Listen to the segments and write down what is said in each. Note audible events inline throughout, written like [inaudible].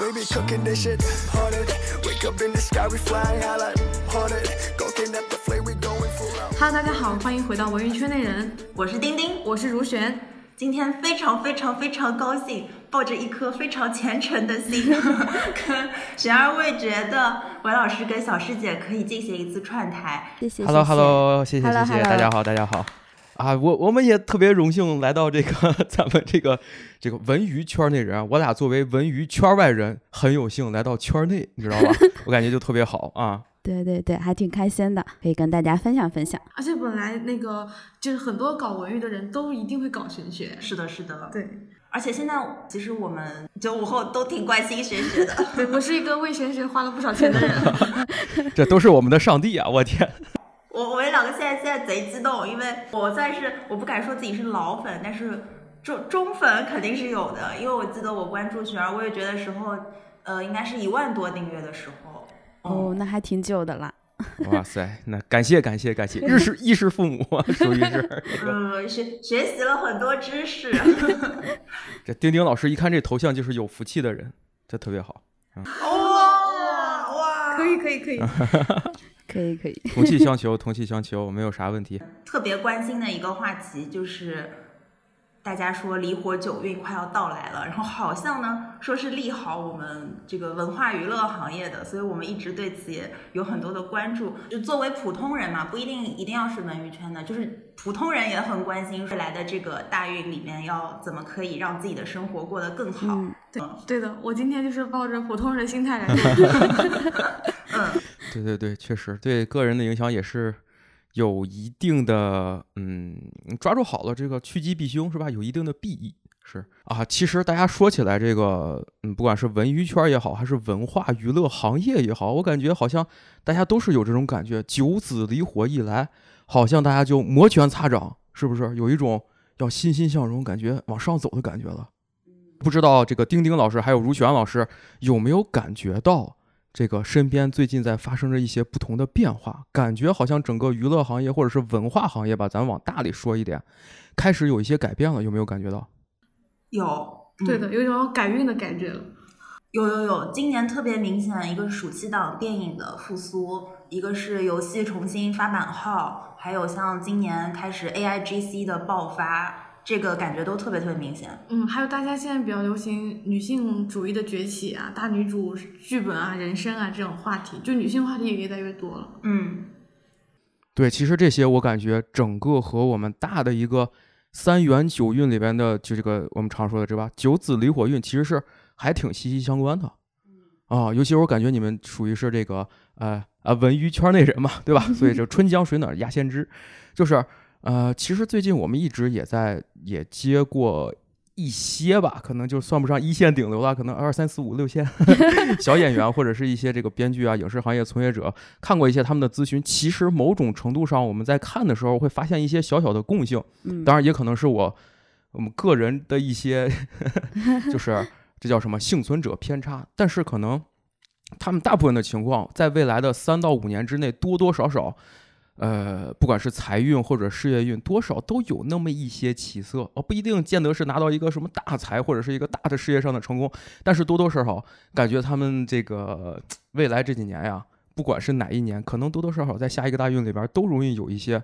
baby cooking this shit haunted. Wake up in the sky, we flying high like haunted. Go kidnap the flame, we going full out. Hello，大家好，欢迎回到文娱圈内人，我是丁丁，我是如璇。今天非常非常非常高兴，抱着一颗非常虔诚的心，跟悬而未决的文老师跟小师姐可以进行一次串台。谢谢 Hello Hello，谢谢 Hello，谢谢 Hello 大家好，大家好啊！我我们也特别荣幸来到这个 [laughs] 咱们这个这个文娱圈内人啊，我俩作为文娱圈外人，很有幸来到圈内，你知道吧？[laughs] 我感觉就特别好啊。对对对，还挺开心的，可以跟大家分享分享。而且本来那个就是很多搞文娱的人都一定会搞玄学，是的，是的，对，而且现在其实我们九五后都挺关心玄学的。对我是一个为玄学花了不少钱的人。[laughs] 这都是我们的上帝啊！我天，我我们两个现在现在贼激动，因为我算是我不敢说自己是老粉，但是中中粉肯定是有的，因为我记得我关注璇儿我也觉得时候，呃，应该是一万多订阅的时候。哦，那还挺久的啦。哇塞，那感谢感谢感谢，日式衣食父母啊，属于是这个。嗯，学学习了很多知识。[laughs] 这丁丁老师一看这头像就是有福气的人，这特别好，哇哇，可以可以可以，可以可以，[laughs] 同气相求，同气相求，没有啥问题。特别关心的一个话题就是，大家说离火九运快要到来了，然后好像呢说是利好我们这个文化娱乐行业的，所以我们一直对此也有很多的关注。就作为普通人嘛，不一定一定要是文娱圈的，就是普通人也很关心未来的这个大运里面要怎么可以让自己的生活过得更好。嗯，对对的，我今天就是抱着普通人心态来的。[laughs] [laughs] 嗯，对对对，确实对个人的影响也是有一定的，嗯，抓住好了这个趋吉避凶是吧？有一定的裨益是啊。其实大家说起来这个，嗯，不管是文娱圈也好，还是文化娱乐行业也好，我感觉好像大家都是有这种感觉，九子离火一来，好像大家就摩拳擦掌，是不是有一种要欣欣向荣、感觉往上走的感觉了？不知道这个丁丁老师还有如璇老师有没有感觉到？这个身边最近在发生着一些不同的变化，感觉好像整个娱乐行业或者是文化行业吧，咱往大里说一点，开始有一些改变了，有没有感觉到？有，嗯对的，有一种改运的感觉了。有有有，今年特别明显，一个是暑期档电影的复苏，一个是游戏重新发版号，还有像今年开始 AIGC 的爆发，这个感觉都特别特别明显。嗯，还有大家现在比较流行女性主义的崛起啊，大女主剧本啊、人生啊这种话题，就女性话题也越来越多了。嗯，对，其实这些我感觉整个和我们大的一个三元九运里边的，就这个我们常说的这吧，九紫离火运，其实是还挺息息相关的。啊，尤其我感觉你们属于是这个呃啊文娱圈内人嘛，对吧？所以这春江水暖鸭先知，就是呃，其实最近我们一直也在也接过一些吧，可能就算不上一线顶流了，可能二三四五六线 [laughs] [laughs] 小演员或者是一些这个编剧啊、影视行业从业者，看过一些他们的咨询。其实某种程度上，我们在看的时候会发现一些小小的共性，嗯，当然也可能是我我们个人的一些，[laughs] 就是这叫什么幸存者偏差，但是可能他们大部分的情况，在未来的三到五年之内，多多少少，呃，不管是财运或者事业运，多少都有那么一些起色，哦，不一定见得是拿到一个什么大财或者是一个大的事业上的成功，但是多多少少感觉他们这个未来这几年呀，不管是哪一年，可能多多少少在下一个大运里边都容易有一些。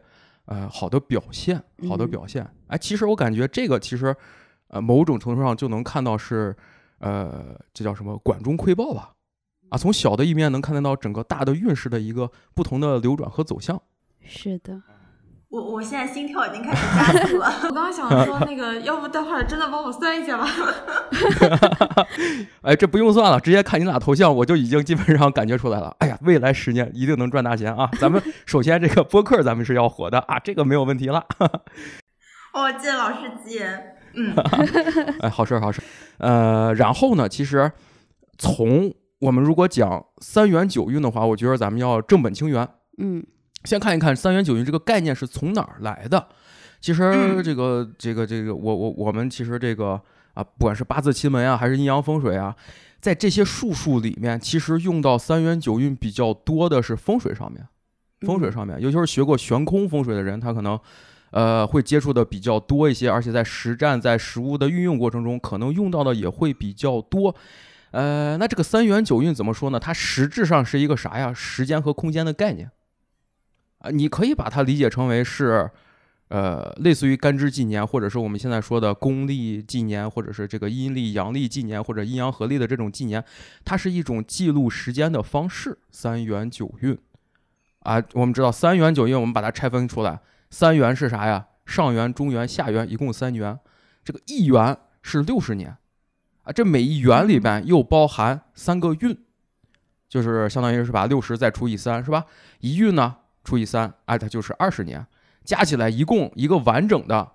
呃，好的表现，好的嗯表现。哎，其实我感觉这个其实，呃，某种程度上就能看到是，呃，这叫什么管中窥豹吧？啊，从小的一面能看得到整个大的运势的一个不同的流转和走向。是的，我我现在心跳已经开始加速了。[laughs] 我刚刚想说那个，要不待会儿真的帮我算一下吧？[laughs] 哎，这不用算了，直接看你俩头像，我就已经基本上感觉出来了。哎呀，未来十年一定能赚大钱啊！咱们 [laughs] 首先这个播客咱们是要火的啊，这个没有问题了。哦，借老师吉言。嗯，哎，好事儿好事。呃，然后呢，其实从我们如果讲三元九运的话，我觉得咱们要正本清源，嗯先看一看三元九运这个概念是从哪儿来的。其实嗯这个、这个这个，我我我们其实这个啊，不管是八字奇门啊，还是阴阳风水啊，在这些术数里面，其实用到三元九运比较多的是风水上面，风水嗯上面，尤其是学过悬空风水的人，他可能。呃，会接触的比较多一些，而且在实战、在实物的运用过程中，可能用到的也会比较多。呃，那这个三元九运怎么说呢？它实质上是一个啥呀？时间和空间的概念啊，你可以把它理解成为是，呃，类似于干支纪年，或者是我们现在说的公历纪年，或者是这个阴历、阳历纪年，或者阴阳合历的这种纪年，它是一种记录时间的方式。三元九运啊，我们知道三元九运，我们把它拆分出来，三元是啥呀？上元、中元、下元，一共三元。这个一元是六十年。啊，这每一元里边又包含三个运，就是相当于是把六十再除以三，是吧？一运呢除以三，哎，它就是二十年，加起来一共一个完整的，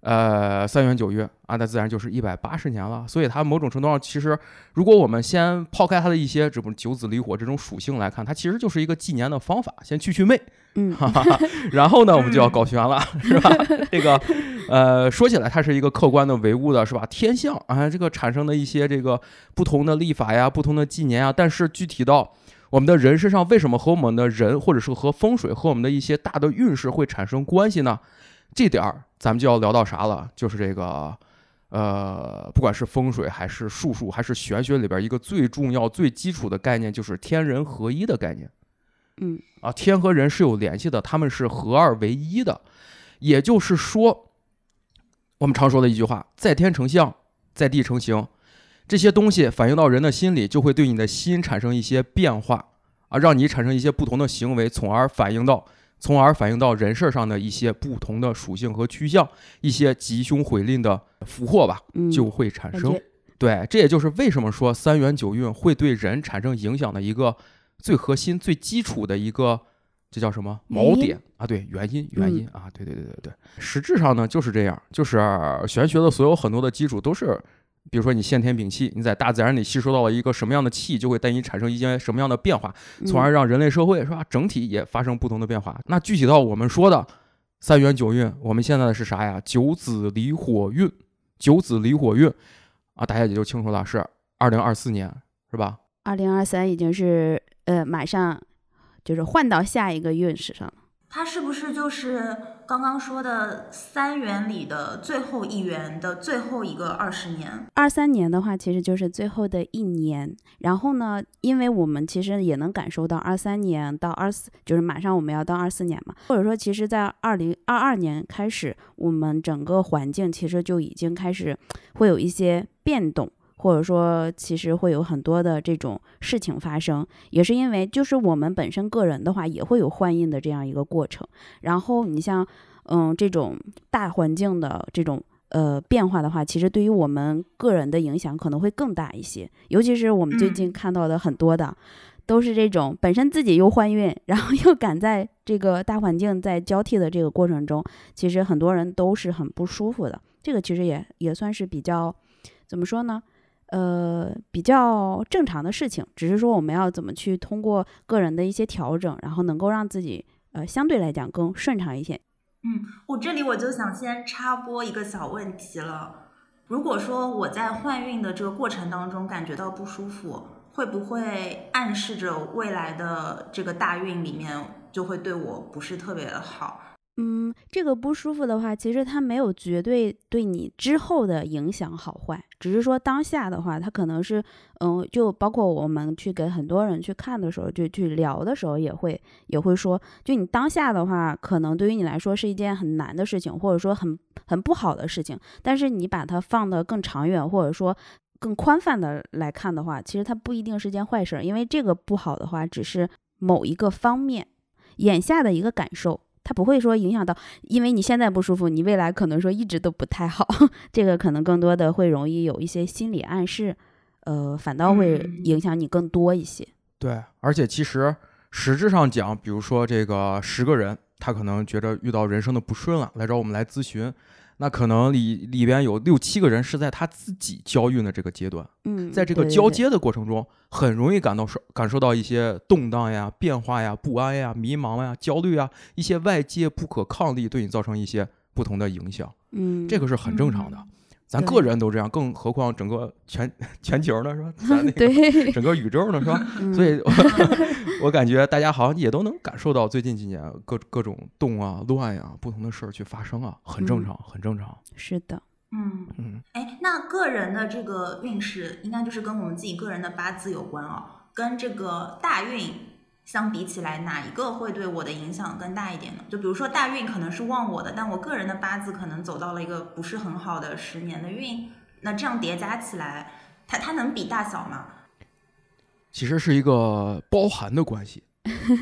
呃，三元九运啊，那自然就是一百八十年了。所以它某种程度上，其实如果我们先抛开它的一些这种九子离火这种属性来看，它其实就是一个纪年的方法，先去去魅，嗯，然后呢，我们就要搞玄了，是吧？这个。呃，说起来，它是一个客观的唯物的，是吧？天象啊，这个产生的一些这个不同的历法呀，不同的纪年啊，但是具体到我们的人身上，为什么和我们的人，或者是和风水和我们的一些大的运势会产生关系呢？这点儿咱们就要聊到啥了？就是这个，呃，不管是风水还是术数还是玄学里边一个最重要、最基础的概念，就是天人合一的概念。嗯，啊，天和人是有联系的，他们是合二为一的，也就是说。我们常说的一句话：“在天成象，在地成形。”这些东西反映到人的心里，就会对你的心产生一些变化啊，让你产生一些不同的行为，从而反映到，从而反映到人事上的一些不同的属性和趋向，一些吉凶毁吝的福祸吧，就会产生。对，这也就是为什么说三元九运会对人产生影响的一个最核心、最基础的一个。这叫什么锚点啊？对，原因原因啊，对对对对对，实质上呢就是这样，就是玄学的所有很多的基础都是，比如说你先天禀气，你在大自然里吸收到了一个什么样的气，就会带你产生一些什么样的变化，从而让人类社会是吧整体也发生不同的变化。那具体到我们说的三元九运，我们现在的是啥呀？九子离火运，九子离火运啊，大家也就清楚了，是二零二四年是吧？二零二三已经是呃马上。就是换到下一个运势上了，它是不是就是刚刚说的三元里的最后一元的最后一个二十年？二三年的话，其实就是最后的一年。然后呢，因为我们其实也能感受到二三年到二四，就是马上我们要到二四年嘛，或者说，其实，在二零二二年开始，我们整个环境其实就已经开始会有一些变动。或者说，其实会有很多的这种事情发生，也是因为就是我们本身个人的话，也会有换印的这样一个过程。然后你像，嗯，这种大环境的这种呃变化的话，其实对于我们个人的影响可能会更大一些。尤其是我们最近看到的很多的，都是这种本身自己又换运，然后又赶在这个大环境在交替的这个过程中，其实很多人都是很不舒服的。这个其实也也算是比较怎么说呢？呃，比较正常的事情，只是说我们要怎么去通过个人的一些调整，然后能够让自己呃相对来讲更顺畅一些。嗯，我这里我就想先插播一个小问题了。如果说我在换运的这个过程当中感觉到不舒服，会不会暗示着未来的这个大运里面就会对我不是特别的好？嗯，这个不舒服的话，其实它没有绝对对你之后的影响好坏，只是说当下的话，它可能是，嗯，就包括我们去给很多人去看的时候，就去聊的时候，也会也会说，就你当下的话，可能对于你来说是一件很难的事情，或者说很很不好的事情，但是你把它放得更长远，或者说更宽泛的来看的话，其实它不一定是件坏事，因为这个不好的话，只是某一个方面眼下的一个感受。它不会说影响到，因为你现在不舒服，你未来可能说一直都不太好，[laughs] 这个可能更多的会容易有一些心理暗示，呃，反倒会影响你更多一些。对，而且其实实质上讲，比如说这个十个人，他可能觉得遇到人生的不顺了，来找我们来咨询。那可能里里边有六七个人是在他自己交运的这个阶段，嗯，在这个交接的过程中，很容易感到受感受到一些动荡呀、变化呀、不安呀、迷茫呀、焦虑啊，一些外界不可抗力对你造成一些不同的影响，嗯，这个是很正常的。咱个人都这样，更何况整个全全球呢，是吧？咱那 [laughs] 个整个宇宙呢，是吧？所以，[laughs] 我感觉大家好像也都能感受到最近几年各各种动啊、乱呀、不同的事儿去发生啊，很正常，很正常。是的，嗯嗯，哎，那个人的这个运势，应该就是跟我们自己个人的八字有关哦。跟这个大运相比起来，哪一个会对我的影响更大一点呢？就比如说大运可能是旺我的，但我个人的八字可能走到了一个不是很好的十年的运，那这样叠加起来，它它能比大小吗？其实是一个包含的关系，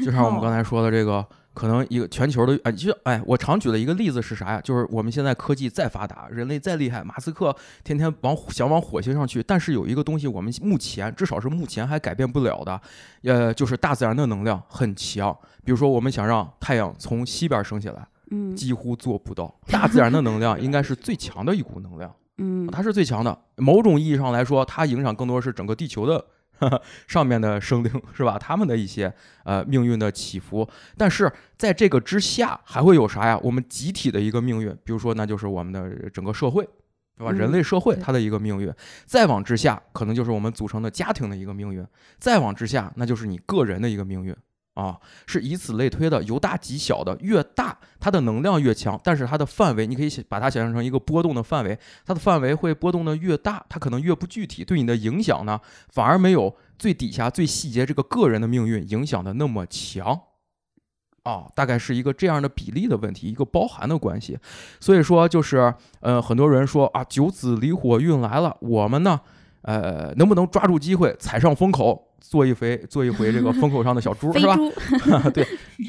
就像我们 [laughs] 刚才说的这个，可能一个全球的，哎，就哎，我常举的一个例子是啥呀？就是我们现在科技再发达，人类再厉害，马斯克天天往想往火星上去，但是有一个东西，我们目前至少是目前还改变不了的，呃，就是大自然的能量很强。比如说，我们想让太阳从西边升起来，嗯几乎做不到。大自然的能量应该是最强的一股能量。[laughs] 嗯它是最强的。某种意义上来说，它影响更多是整个地球的呵 [laughs] 呵上面的生灵，是吧？他们的一些呃命运的起伏。但是在这个之下，还会有啥呀？我们集体的一个命运，比如说，那就是我们的整个社会。对吧？嗯人类社会它的一个命运，再往之下，可能就是我们组成的家庭的一个命运，再往之下，那就是你个人的一个命运啊，是以此类推的，由大及小的，越大它的能量越强，但是它的范围，你可以想把它想象成一个波动的范围，它的范围会波动的越大，它可能越不具体，对你的影响呢，反而没有最底下最细节这个个人的命运影响的那么强。啊，大概是一个这样的比例的问题，一个包含的关系。所以说，就是呃，很多人说啊，九紫离火运来了，我们呢，呃，能不能抓住机会踩上风口，做一回 [laughs] 做一回这个风口上的小猪，[laughs] 是吧？猪，[laughs] 对，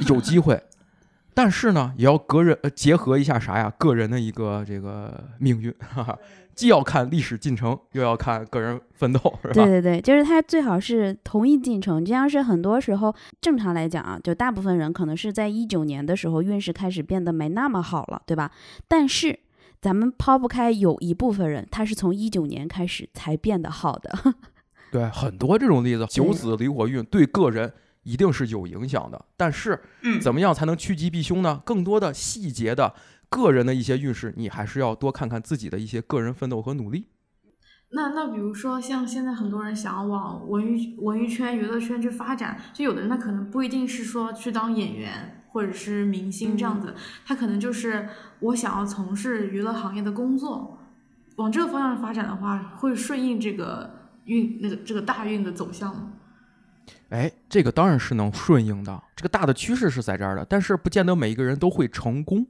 有机会，但是呢，也要个人呃结合一下啥呀？个人的一个这个命运，哈哈，既要看历史进程，又要看个人奋斗，是吧？对对对，就是他最好是同一进程，就像是很多时候正常来讲啊，就大部分人可能是在一九年的时候运势开始变得没那么好了，对吧？但是咱们抛不开有一部分人，他是从一九年开始才变得好的。[laughs] 对，很多这种例子，九对子离火运对个人一定是有影响的，但是嗯，怎么样才能趋吉避凶呢？更多的细节的个人的一些运势，你还是要多看看自己的一些个人奋斗和努力。那那比如说像现在很多人想要往文娱文娱圈、娱乐圈去发展，就有的人他可能不一定是说去当演员或者是明星这样子，他可能就是我想要从事娱乐行业的工作，往这个方向发展的话，会顺应这个运那个这个大运的走向吗？哎，这个当然是能顺应的，这个大的趋势是在这儿的，但是不见得每一个人都会成功。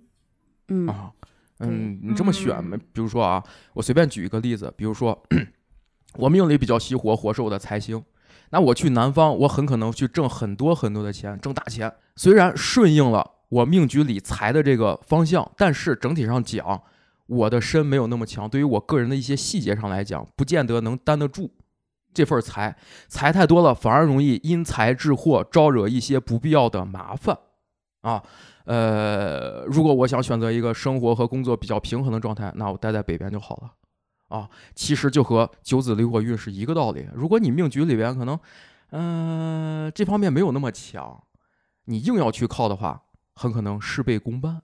嗯啊，嗯，你这么选嗯？比如说啊，我随便举一个例子，比如说 [clears throat] 我命里比较喜火火是我的财星，那我去南方，我很可能去挣很多很多的钱，挣大钱。虽然顺应了我命局里财的这个方向，但是整体上讲，我的身没有那么强，对于我个人的一些细节上来讲，不见得能担得住。这份财，财太多了，反而容易因财致祸，招惹一些不必要的麻烦啊。呃，如果我想选择一个生活和工作比较平衡的状态，那我待在北边就好了。啊，其实就和九子离火运是一个道理。如果你命局里边可能，嗯、这方面没有那么强，你硬要去靠的话，很可能事倍功半。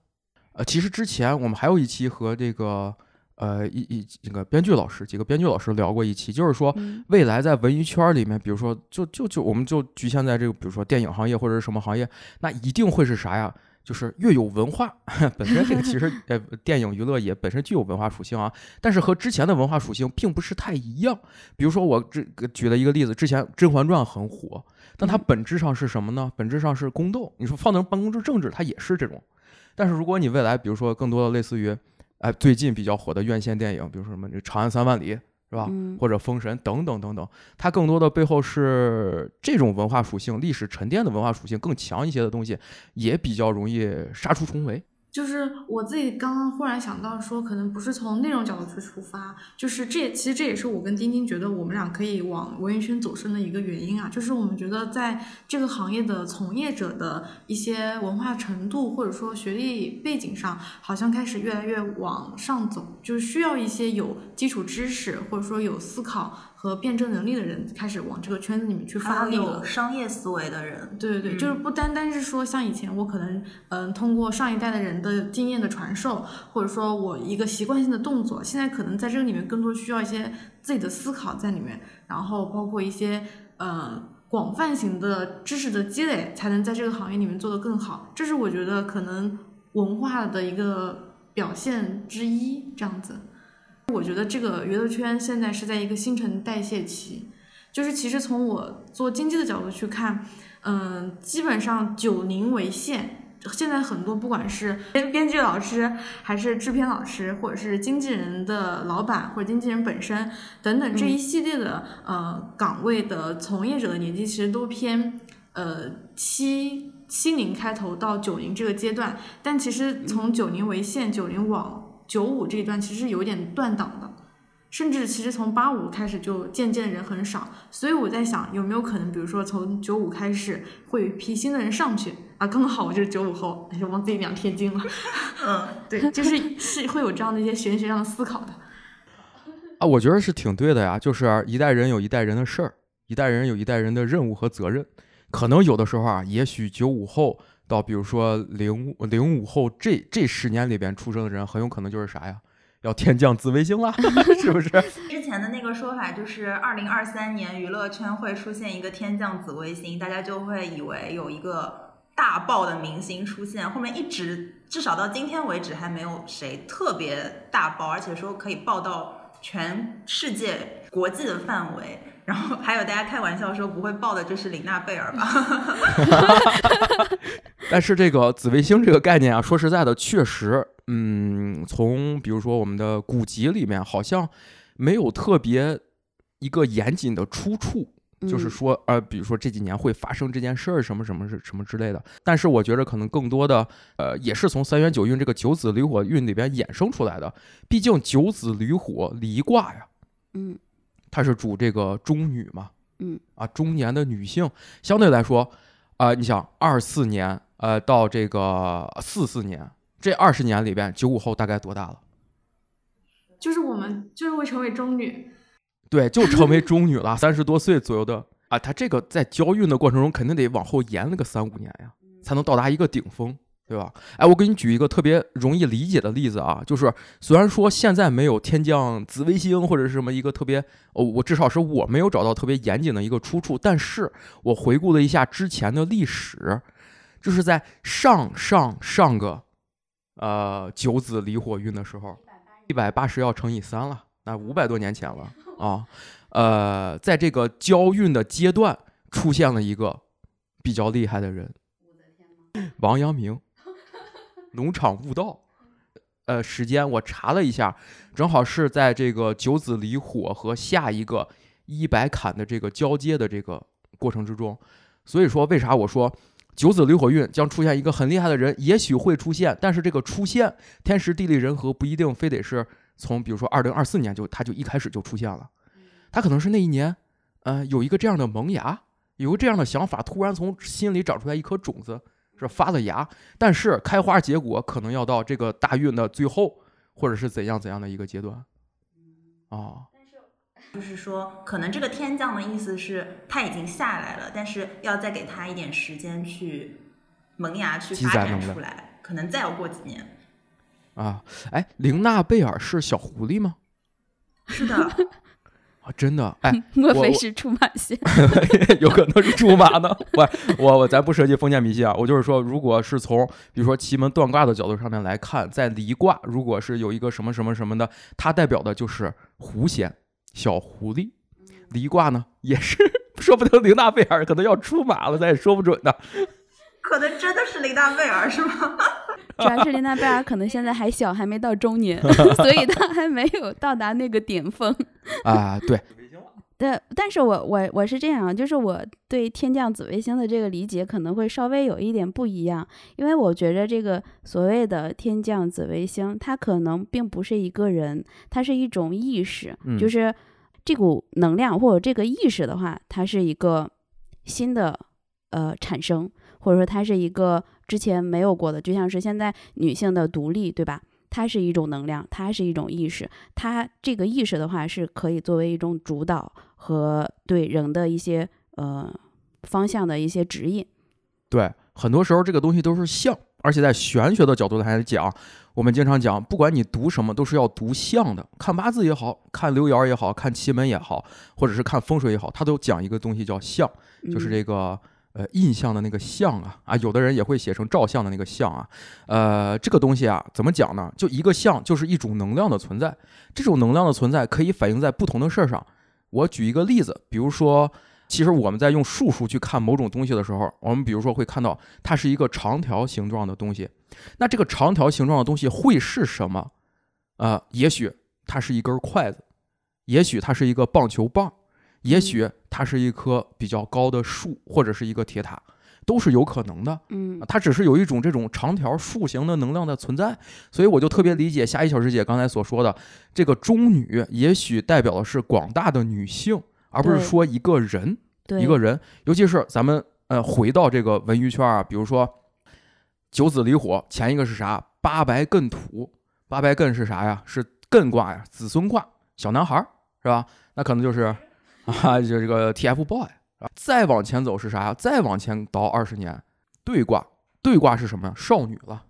呃，其实之前我们还有一期和这个呃一一这个编剧老师几个编剧老师聊过一期，就是说嗯未来在文娱圈儿里面，比如说就就就我们就局限在这个，比如说电影行业或者是什么行业，那一定会是啥呀？就是越有文化，[laughs] 本身这个其实呃电影娱乐也本身具有文化属性啊，但是和之前的文化属性并不是太一样。比如说我这个举了一个例子，之前《甄嬛传》很火，但它嗯本质上是什么呢？本质上是宫斗。你说放到办公室政治，它也是这种。但是如果你未来比如说更多的类似于，哎最近比较火的院线电影，比如说什么这《长安三万里》是吧？嗯或者《封神》等等等等，它更多的背后是这种文化属性、历史沉淀的文化属性更强一些的东西，也比较容易杀出重围。就是我自己刚刚忽然想到说，可能不是从内容角度去出发，就是这其实这也是我跟丁丁觉得我们俩可以往文艺圈走深的一个原因啊，就是我们觉得在这个行业的从业者的一些文化程度或者说学历背景上，好像开始越来越往上走，就是需要一些有基础知识或者说有思考和辩证能力的人开始往这个圈子里面去发力了。商业思维的人，对对对，嗯就是不单单是说像以前我可能嗯通过上一代的人的经验的传授，或者说我一个习惯性的动作，现在可能在这个里面更多需要一些自己的思考在里面，然后包括一些呃广泛型的知识的积累，才能在这个行业里面做得更好。这是我觉得可能文化的一个表现之一，这样子。我觉得这个娱乐圈现在是在一个新陈代谢期，就是其实从我做经济的角度去看，嗯，基本上九零为限。现在很多不管是编编剧老师，还是制片老师，或者是经纪人的老板，或者经纪人本身等等这一系列的呃岗位的从业者的年纪，其实都偏呃七七零开头到九零这个阶段。但其实从九零为限，九零往九五这一段其实是有点断档的。甚至其实从八五开始就渐渐人很少，所以我在想有没有可能，比如说从九五开始会有一批新的人上去啊，刚好我就是九五后，就往自己量贴金了。[laughs] 嗯，对，就是是会有这样的一些玄学上的思考的。啊，我觉得是挺对的呀，就是一代人有一代人的事儿，一代人有一代人的任务和责任。可能有的时候啊，也许九五后到比如说零零五后这这十年里边出生的人，很有可能就是啥呀？要天降紫微星了，[laughs] 是不是？[laughs] 之前的那个说法就是二零二三年娱乐圈会出现一个天降紫微星，大家就会以为有一个大爆的明星出现。后面一直至少到今天为止还没有谁特别大爆，而且说可以爆到全世界国际的范围。然后还有大家开玩笑说不会爆的就是林娜贝尔吧？[laughs] 但是这个紫微星这个概念啊，说实在的，确实。嗯，从比如说我们的古籍里面，好像没有特别一个严谨的出处，就是说，呃，比如说这几年会发生这件事儿，什么什么是什么之类的。但是我觉得可能更多的，呃，也是从三元九运这个九子离火运里边衍生出来的。毕竟九子离火离卦呀，嗯，它是主这个中女嘛，嗯，啊，中年的女性，相对来说，啊，你想二四年，呃，到这个四四年。这二十年里边，九五后大概多大了？就是我们就是会成为中女，对，就成为中女了，[laughs] 三十多岁左右的啊。她这个在交运的过程中，肯定得往后延了个三五年呀，才能到达一个顶峰，对吧？哎，我给你举一个特别容易理解的例子啊，就是虽然说现在没有天降紫微星或者是什么一个特别，哦，我至少是我没有找到特别严谨的一个出处，但是我回顾了一下之前的历史，就是在上上上个。呃，九子离火运的时候，一百八十要乘以三了，那五百多年前了啊。呃，在这个交运的阶段，出现了一个比较厉害的人，王阳明，农场悟道。呃，时间我查了一下，正好是在这个九子离火和下一个一百坎的这个交接的这个过程之中，所以说为啥我说？九子离火运将出现一个很厉害的人，也许会出现，但是这个出现天时地利人和不一定非得是从，比如说二零二四年就他就一开始就出现了，他可能是那一年，呃，有一个这样的萌芽，有个这样的想法，突然从心里长出来一颗种子，是发了芽，但是开花结果可能要到这个大运的最后，或者是怎样怎样的一个阶段，啊。就是说，可能这个天降的意思是它已经下来了，但是要再给它一点时间去萌芽、去发展出来，可能再要过几年。啊，哎，玲娜贝尔是小狐狸吗？是的。啊，真的？哎，[laughs] 莫非是出马仙？[laughs] 有可能是出马呢。[laughs] 我我我，咱不涉及封建迷信啊。我就是说，如果是从比如说奇门断卦的角度上面来看，在离卦，如果是有一个什么什么什么的，它代表的就是狐仙。小狐狸，离卦呢也是，说不定林娜贝尔可能要出马了，咱也说不准呢。可能真的是林娜贝尔是吗？[laughs] 主要是林娜贝尔可能现在还小，还没到中年，[laughs] 所以他还没有到达那个顶峰啊。对。对，但是我我我是这样，就是我对天降紫微星的这个理解可能会稍微有一点不一样，因为我觉着这个所谓的天降紫微星，它可能并不是一个人，它是一种意识，就是这股能量或者这个意识的话，它是一个新的呃产生，或者说它是一个之前没有过的，就像是现在女性的独立，对吧？它是一种能量，它是一种意识，它这个意识的话是可以作为一种主导和对人的一些呃方向的一些指引。对，很多时候这个东西都是像，而且在玄学的角度来讲，我们经常讲，不管你读什么，都是要读像的。看八字也好看流言也好看奇门也好，或者是看风水也好，它都讲一个东西叫像，就是这个呃印象的那个像啊啊，有的人也会写成照相的那个像啊。呃，这个东西啊，怎么讲呢？就一个像就是一种能量的存在，这种能量的存在可以反映在不同的事儿上。我举一个例子，比如说。其实我们在用数数去看某种东西的时候，我们比如说会看到它是一个长条形状的东西，那这个长条形状的东西会是什么？呃，也许它是一根筷子，也许它是一个棒球棒，也许它是一棵比较高的树，或者是一个铁塔，都是有可能的。嗯它只是有一种这种长条树形的能量的存在，所以我就特别理解夏一小师姐刚才所说的，这个中女也许代表的是广大的女性。而不是说一个人，对一个人，尤其是咱们呃回到这个文娱圈啊，比如说九子离火，前一个是啥？八白艮土，八白艮是啥呀？是艮卦呀，子孙卦，小男孩儿是吧？那可能就是啊，[laughs] 就这个 TFBOY 啊。再往前走是啥呀？再往前倒二十年，对卦，对卦是什么呀？少女了，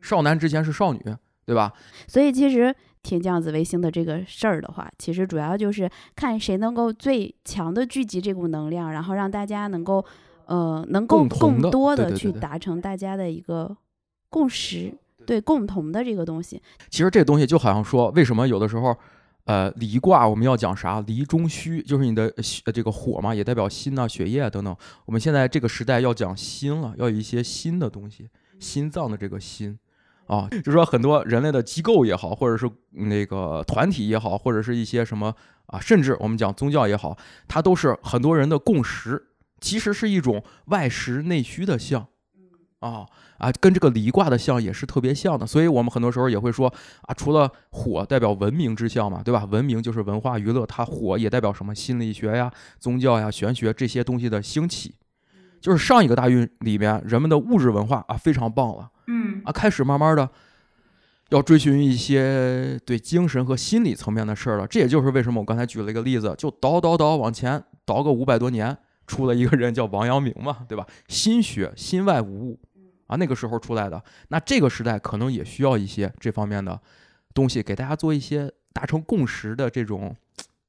少男之前是少女，对吧？所以其实听这样子卫星的这个事儿的话，其实主要就是看谁能够最强的聚集这股能量，然后让大家能够呃能够更多的去达成大家的一个共识，对共同的这个东西。其实这东西就好像说，为什么有的时候，呃，离卦我们要讲啥？离中虚，就是你的呃这个火嘛，也代表心呐、血液啊等等。我们现在这个时代要讲心了，要有一些新的东西，心脏的这个心。啊，就是说很多人类的机构也好，或者是那个团体也好，或者是一些什么啊，甚至我们讲宗教也好，它都是很多人的共识，其实是一种外实内虚的像。啊啊，跟这个离卦的象也是特别像的，所以我们很多时候也会说啊，除了火代表文明之象嘛，对吧？文明就是文化娱乐，它火也代表什么？心理学呀、宗教呀、玄学这些东西的兴起。就是上一个大运里面，人们的物质文化啊非常棒了嗯啊，开始慢慢的要追寻一些对精神和心理层面的事儿了。这也就是为什么我刚才举了一个例子，就倒倒倒往前倒个五百多年，出了一个人叫王阳明嘛，对吧？心学心外无物啊，那个时候出来的。那这个时代可能也需要一些这方面的东西，给大家做一些达成共识的这种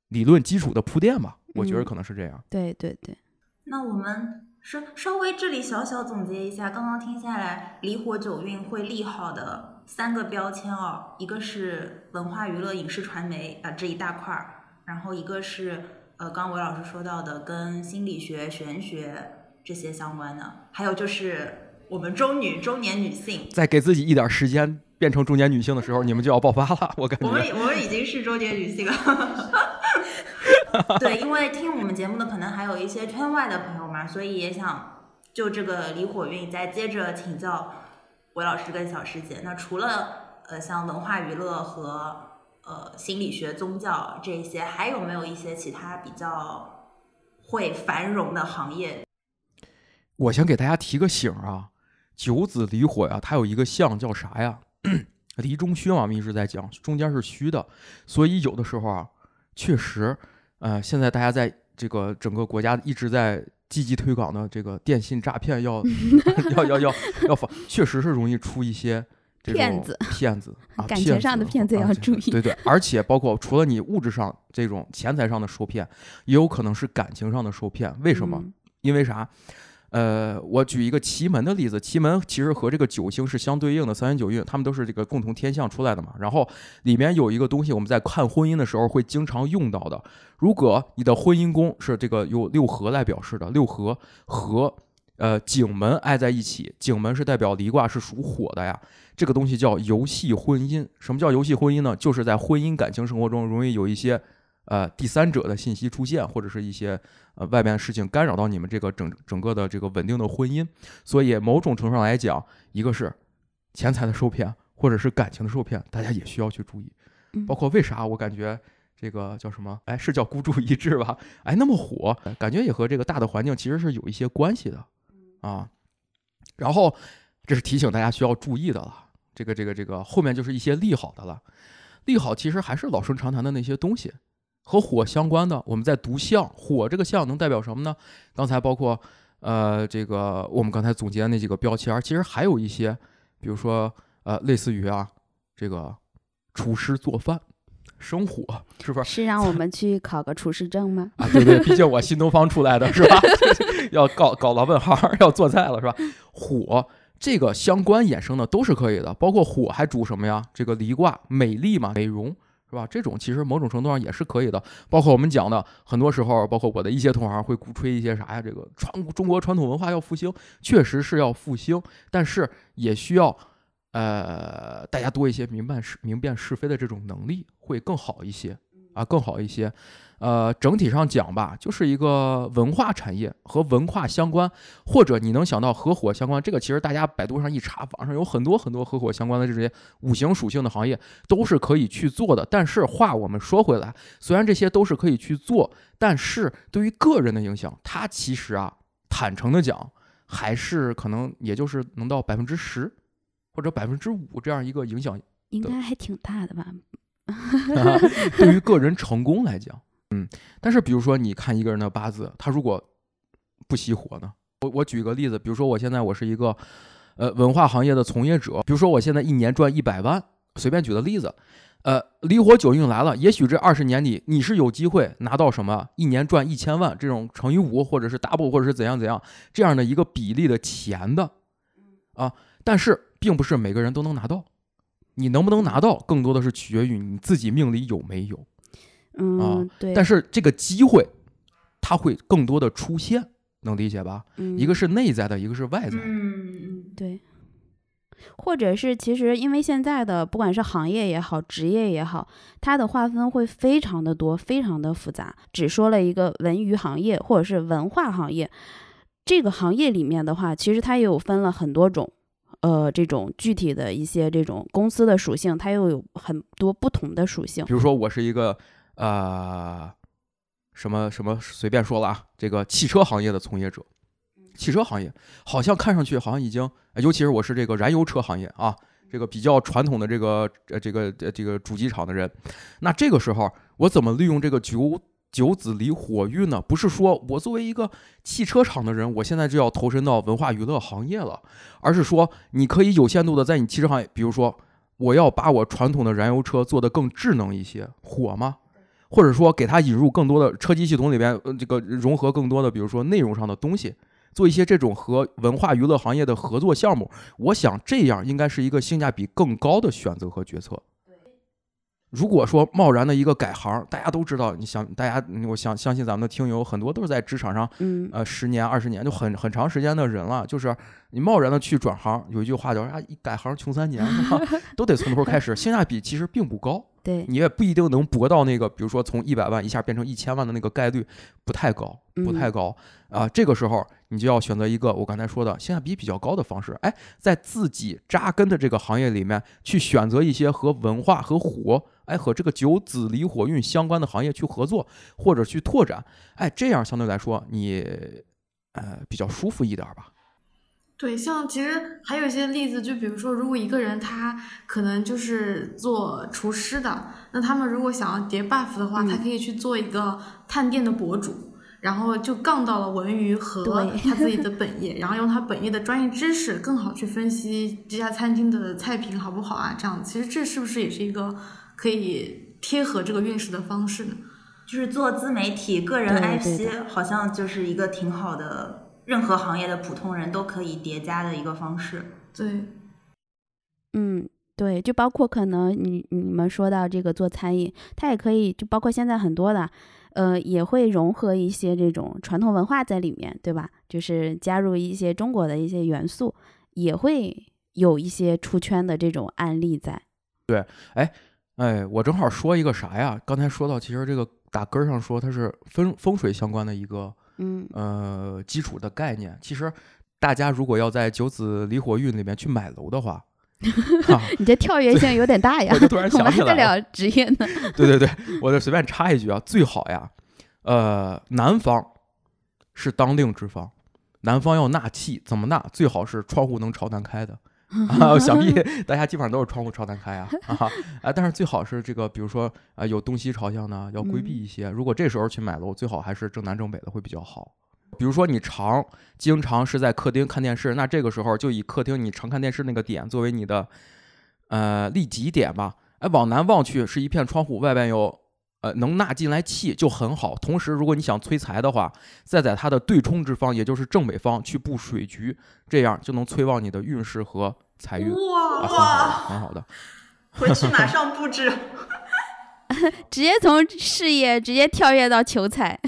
理论基础的铺垫吧。我觉得嗯可能是这样。对对对，那我们稍稍微这里小小总结一下，刚刚听下来，离火九运会利好的三个标签哦，一个是文化娱乐、影视传媒啊、这一大块儿，然后一个是呃刚刚韦老师说到的跟心理学、玄学这些相关的，还有就是我们中女、中年女性。在给自己一点时间变成中年女性的时候，你们就要爆发了。我感觉我们觉我们已经是中年女性了。[laughs] 对，因为听我们节目的可能还有一些圈外的朋友嘛，所以也想就这个离火运再接着请教韦老师跟小师姐。那除了呃像文化娱乐和呃心理学、宗教这些，还有没有一些其他比较会繁荣的行业？我先给大家提个醒啊，九子离火呀，它有一个象叫啥呀？[clears throat] 离中虚嘛，我们一直在讲，中间是虚的，所以有的时候啊，确实，呃，现在大家在这个整个国家一直在积极推广的这个电信诈骗要 [laughs] 要要要要防，确实是容易出一些 [laughs] 骗子骗 [laughs] 子啊，感情上的骗子要注意对对，而且包括除了你物质上这种钱财上的受骗，也有可能是感情上的受骗。为什么？嗯因为啥？呃，我举一个奇门的例子，奇门其实和这个九星是相对应的，三元九运，他们都是这个共同天象出来的嘛。然后里面有一个东西，我们在看婚姻的时候会经常用到的。如果你的婚姻宫是这个由六合来表示的，六合和呃景门挨在一起，景门是代表离卦是属火的呀。这个东西叫游戏婚姻。什么叫游戏婚姻呢？就是在婚姻感情生活中容易有一些呃第三者的信息出现，或者是一些呃外边的事情干扰到你们这个整整个的这个稳定的婚姻。所以某种程度上来讲，一个是钱财的受骗，或者是感情的受骗，大家也需要去注意。嗯包括为啥我感觉这个叫什么？哎，是叫孤注一掷吧？哎，那么火，感觉也和这个大的环境其实是有一些关系的啊。然后这是提醒大家需要注意的了。这个这个这个后面就是一些利好的了。利好其实还是老生常谈的那些东西，和火相关的。我们在读象，火这个象能代表什么呢？刚才包括呃这个我们刚才总结的那几个标签儿，其实还有一些，比如说呃类似于啊这个厨师做饭。生火是不是？是让我 [laughs] 们去考个厨师证吗？啊，对对，毕竟我新东方出来的是吧？[laughs] 要搞搞到问号，要做菜了是吧？火这个相关衍生的都是可以的，包括火还主什么呀？这个离卦美丽嘛，美容是吧？这种其实某种程度上也是可以的。包括我们讲的，很多时候，包括我的一些同行会鼓吹一些啥呀？这个传中国传统文化要复兴，确实是要复兴，但是也需要呃大家多一些明辨是明辨是非的这种能力，会更好一些啊，更好一些。呃，整体上讲吧，就是一个文化产业和文化相关，或者你能想到合伙相关，这个其实大家百度上一查，网上有很多很多合伙相关的这些五行属性的行业都是可以去做的。但是话我们说回来，虽然这些都是可以去做，但是对于个人的影响，它其实啊，坦诚的讲，还是可能也就是能到百分之十或者百分之五这样一个影响，应该还挺大的吧？[laughs] 对于个人成功来讲。但是比如说你看一个人的八字，他如果不熄火呢？我我举个例子，比如说我现在我是一个呃文化行业的从业者，比如说我现在一年赚一百万，随便举个例子，呃离火九运来了，也许这二十年里你是有机会拿到什么一年赚一千万这种乘以五或者是 double 或者是怎样怎样这样的一个比例的钱的啊，但是并不是每个人都能拿到，你能不能拿到，更多的是取决于你自己命里有没有。嗯，对。但是这个机会，它会更多的出现，能理解吧？嗯，一个是内在的，一个是外在的。嗯嗯，对。或者是其实因为现在的不管是行业也好，职业也好，它的划分会非常的多，非常的复杂。只说了一个文娱行业或者是文化行业，这个行业里面的话，其实它也有分了很多种，呃，这种具体的一些这种公司的属性，它又有很多不同的属性。比如说我是一个。啊，什么什么随便说了啊，这个汽车行业的从业者，汽车行业好像看上去好像已经，尤其是我是这个燃油车行业啊，这个比较传统的这个呃这个这个主机厂的人，那这个时候我怎么利用这个九九子离火运呢？不是说我作为一个汽车厂的人，我现在就要投身到文化娱乐行业了，而是说你可以有限度的在你汽车行业，比如说我要把我传统的燃油车做得更智能一些，火吗？或者说给它引入更多的车机系统里边，呃，这个融合更多的，比如说内容上的东西，做一些这种和文化娱乐行业的合作项目，我想这样应该是一个性价比更高的选择和决策。如果说贸然的一个改行，大家都知道，你想，大家，我想相信咱们的听友很多都是在职场上，嗯，呃，十年、二十年就很很长时间的人了，就是你贸然的去转行，有一句话叫啥？一改行穷三年，都得从头开始，性价比其实并不高。对你也不一定能博到那个，比如说从一百万一下变成一千万的那个概率不太高，不太高啊。这个时候你就要选择一个我刚才说的性价比比较高的方式，哎，在自己扎根的这个行业里面去选择一些和文化和火，哎，和这个九紫离火运相关的行业去合作或者去拓展，哎，这样相对来说你呃比较舒服一点吧。对，像其实还有一些例子，就比如说，如果一个人他可能就是做厨师的，那他们如果想要叠 buff 的话，他可以去做一个探店的博主，然后就杠到了文娱和他自己的本业，然后用他本业的专业知识，更好去分析这家餐厅的菜品好不好啊？这样，其实这是不是也是一个可以贴合这个运势的方式呢？就是做自媒体、个人 IP，好像就是一个挺好的。任何行业的普通人都可以叠加的一个方式。对，嗯，对，就包括可能你你们说到这个做餐饮，它也可以，就包括现在很多的，呃，也会融合一些这种传统文化在里面，对吧？就是加入一些中国的一些元素，也会有一些出圈的这种案例在。对，哎哎，我正好说一个啥呀？刚才说到，其实这个打根儿上说，它是风风水相关的一个。嗯呃，基础的概念，其实大家如果要在九子离火运里面去买楼的话，[laughs] 你这跳跃性有点大呀！[laughs] 我就突然 [laughs] 想起来了，职业呢？对对对，我就随便插一句啊，最好呀，呃，南方是当令之方，南方要纳气，怎么纳？最好是窗户能朝南开的。[laughs] 啊，想 [laughs] 必大家基本上都是窗户朝南开啊啊！啊，但是最好是这个，比如说啊，有东西朝向呢，要规避一些。如果这时候去买楼，最好还是正南正北的会比较好。比如说你常经常是在客厅看电视，那这个时候就以客厅你常看电视那个点作为你的呃利己点吧。哎，往南望去是一片窗户，外边有呃，能纳进来气就很好。同时，如果你想催财的话，再在它的对冲之方，也就是正北方去布水局，这样就能催旺你的运势和财运。啊，很好的，哇，很好的。回去马上布置。[laughs] 直接从事业直接跳跃到求财。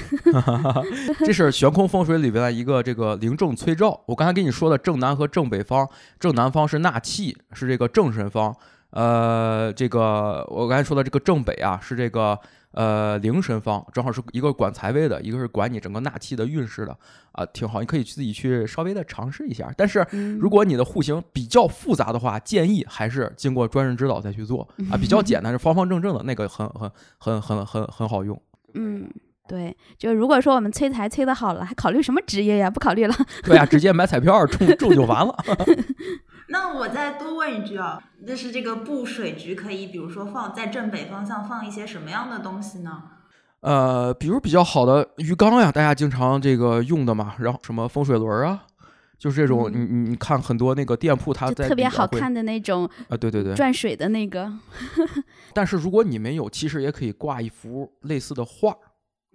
[laughs] 这是悬空风水里边的一个这个临正催兆。我刚才跟你说的正南和正北方，正南方是纳气，是这个正神方。呃，这个我刚才说的这个正北啊，是这个呃灵神方，正好是一个管财位的，一个是管你整个纳气的运势的啊，挺好。你可以自己去稍微的尝试一下。但是如果你的户型比较复杂的话，建议还是经过专人指导再去做 [laughs] 啊。比较简单是方方正正的那个很很很很很很好用。嗯，对，就如果说我们催财催的好了，还考虑什么职业呀？不考虑了。对啊，直接买彩票中中就完了。[laughs] 那我再多问一句啊，就是这个布水局可以，比如说放在正北方向放一些什么样的东西呢？呃，比如比较好的鱼缸呀，大家经常这个用的嘛，然后什么风水轮啊，就是这种，你你你看很多那个店铺，它在特别好看的那种啊，对对对。转水的那个。[laughs] 但是如果你没有，其实也可以挂一幅类似的画，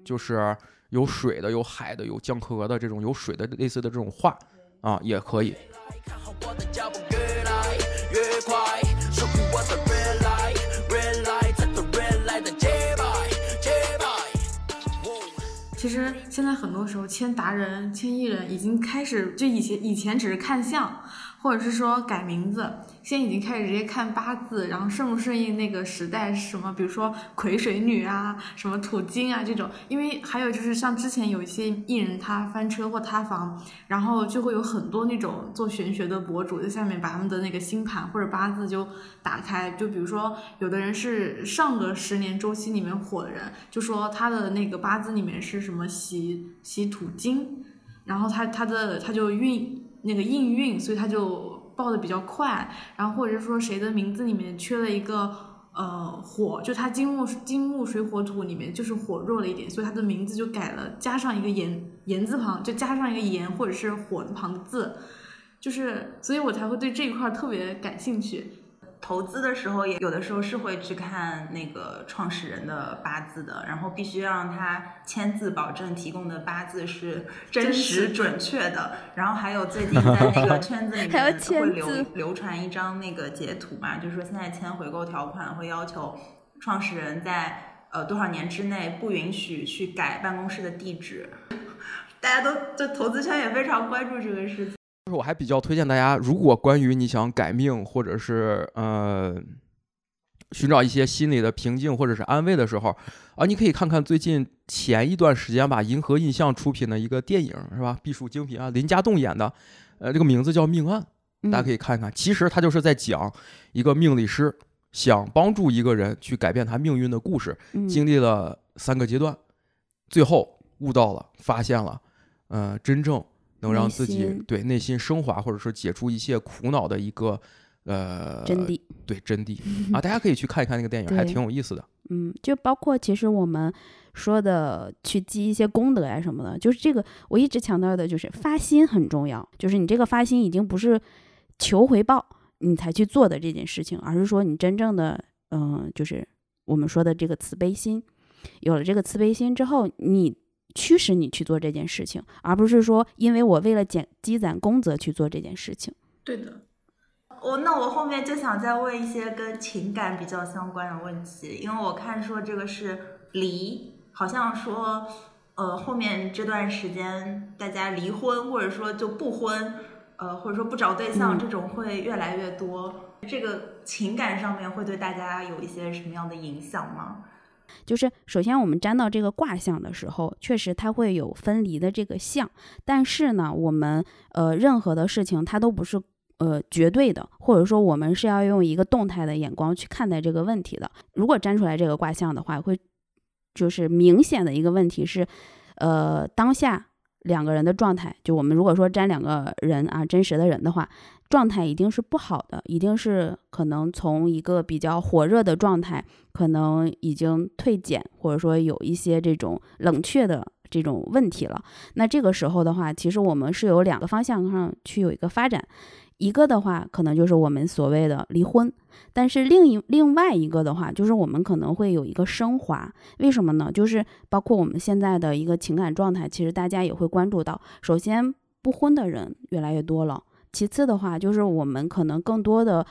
就是有水的、有海的、有江河的这种有水的类似的这种画啊，也可以。我的脚步越来越快，属于我的 red light red light，在等 red light 的节拍节拍。其实现在很多时候签达人、签艺人已经开始，就以前以前只是看相，或者是说改名字，现在已经开始直接看八字，然后顺不顺应那个时代是什么，比如说癸水女啊，什么土金啊这种。因为还有就是像之前有一些艺人他翻车或塌房，然后就会有很多那种做玄学的博主在下面把他们的那个星盘或者八字就打开，就比如说有的人是上个十年周期里面火的人，就说他的那个八字里面是什么喜喜土金，然后他他的他就运那个应运，所以他就报的比较快，然后或者说谁的名字里面缺了一个。呃，火就他金木金木水火土里面就是火弱了一点，所以他的名字就改了，加上一个言言字旁，就加上一个言或者是火字旁的字，就是，所以我才会对这一块特别感兴趣。投资的时候也有的时候是会去看那个创始人的八字的，然后必须让他签字保证提供的八字是真实准确的。然后还有最近在那个圈子里 [laughs] 面会流流传一张那个截图嘛，就是说现在签回购条款会要求创始人在呃多少年之内不允许去改办公室的地址。[laughs] 大家都就投资圈也非常关注这个事情。就是我还比较推荐大家，如果关于你想改命或者是呃寻找一些心理的平静或者是安慰的时候啊，你可以看看最近前一段时间吧，银河印象出品的一个电影是吧？必属精品啊，林家栋演的，呃，这个名字叫《命案》，大家可以看看。其实他就是在讲一个命理师想帮助一个人去改变他命运的故事，嗯经历了三个阶段，最后悟到了，发现了，呃，真正能让自己心对内心升华，或者说解除一切苦恼的一个呃真谛。对真谛 [laughs] 啊，大家可以去看一看那个电影，还挺有意思的。嗯，就包括其实我们说的去积一些功德呀什么的，就是这个我一直强调的就是发心很重要，就是你这个发心已经不是求回报你才去做的这件事情，而是说你真正的嗯、就是我们说的这个慈悲心，有了这个慈悲心之后，你驱使你去做这件事情，而不是说因为我为了减积攒功德去做这件事情。对的，我那我后面就想再问一些跟情感比较相关的问题，因为我看说这个是离，好像说呃后面这段时间大家离婚或者说就不婚，呃或者说不找对象、嗯这种会越来越多，这个情感上面会对大家有一些什么样的影响吗？就是首先我们粘到这个卦象的时候，确实它会有分离的这个象，但是呢，我们呃任何的事情它都不是呃绝对的，或者说我们是要用一个动态的眼光去看待这个问题的。如果粘出来这个卦象的话，会就是明显的一个问题是，呃当下两个人的状态，就我们如果说粘两个人啊真实的人的话，状态一定是不好的，一定是可能从一个比较火热的状态。可能已经退减，或者说有一些这种冷却的这种问题了。那这个时候的话，其实我们是有两个方向上去有一个发展，一个的话，可能就是我们所谓的离婚，但是另一另外一个的话，就是我们可能会有一个升华。为什么呢？就是包括我们现在的一个情感状态，其实大家也会关注到。首先，不婚的人越来越多了；其次的话，就是我们可能更多的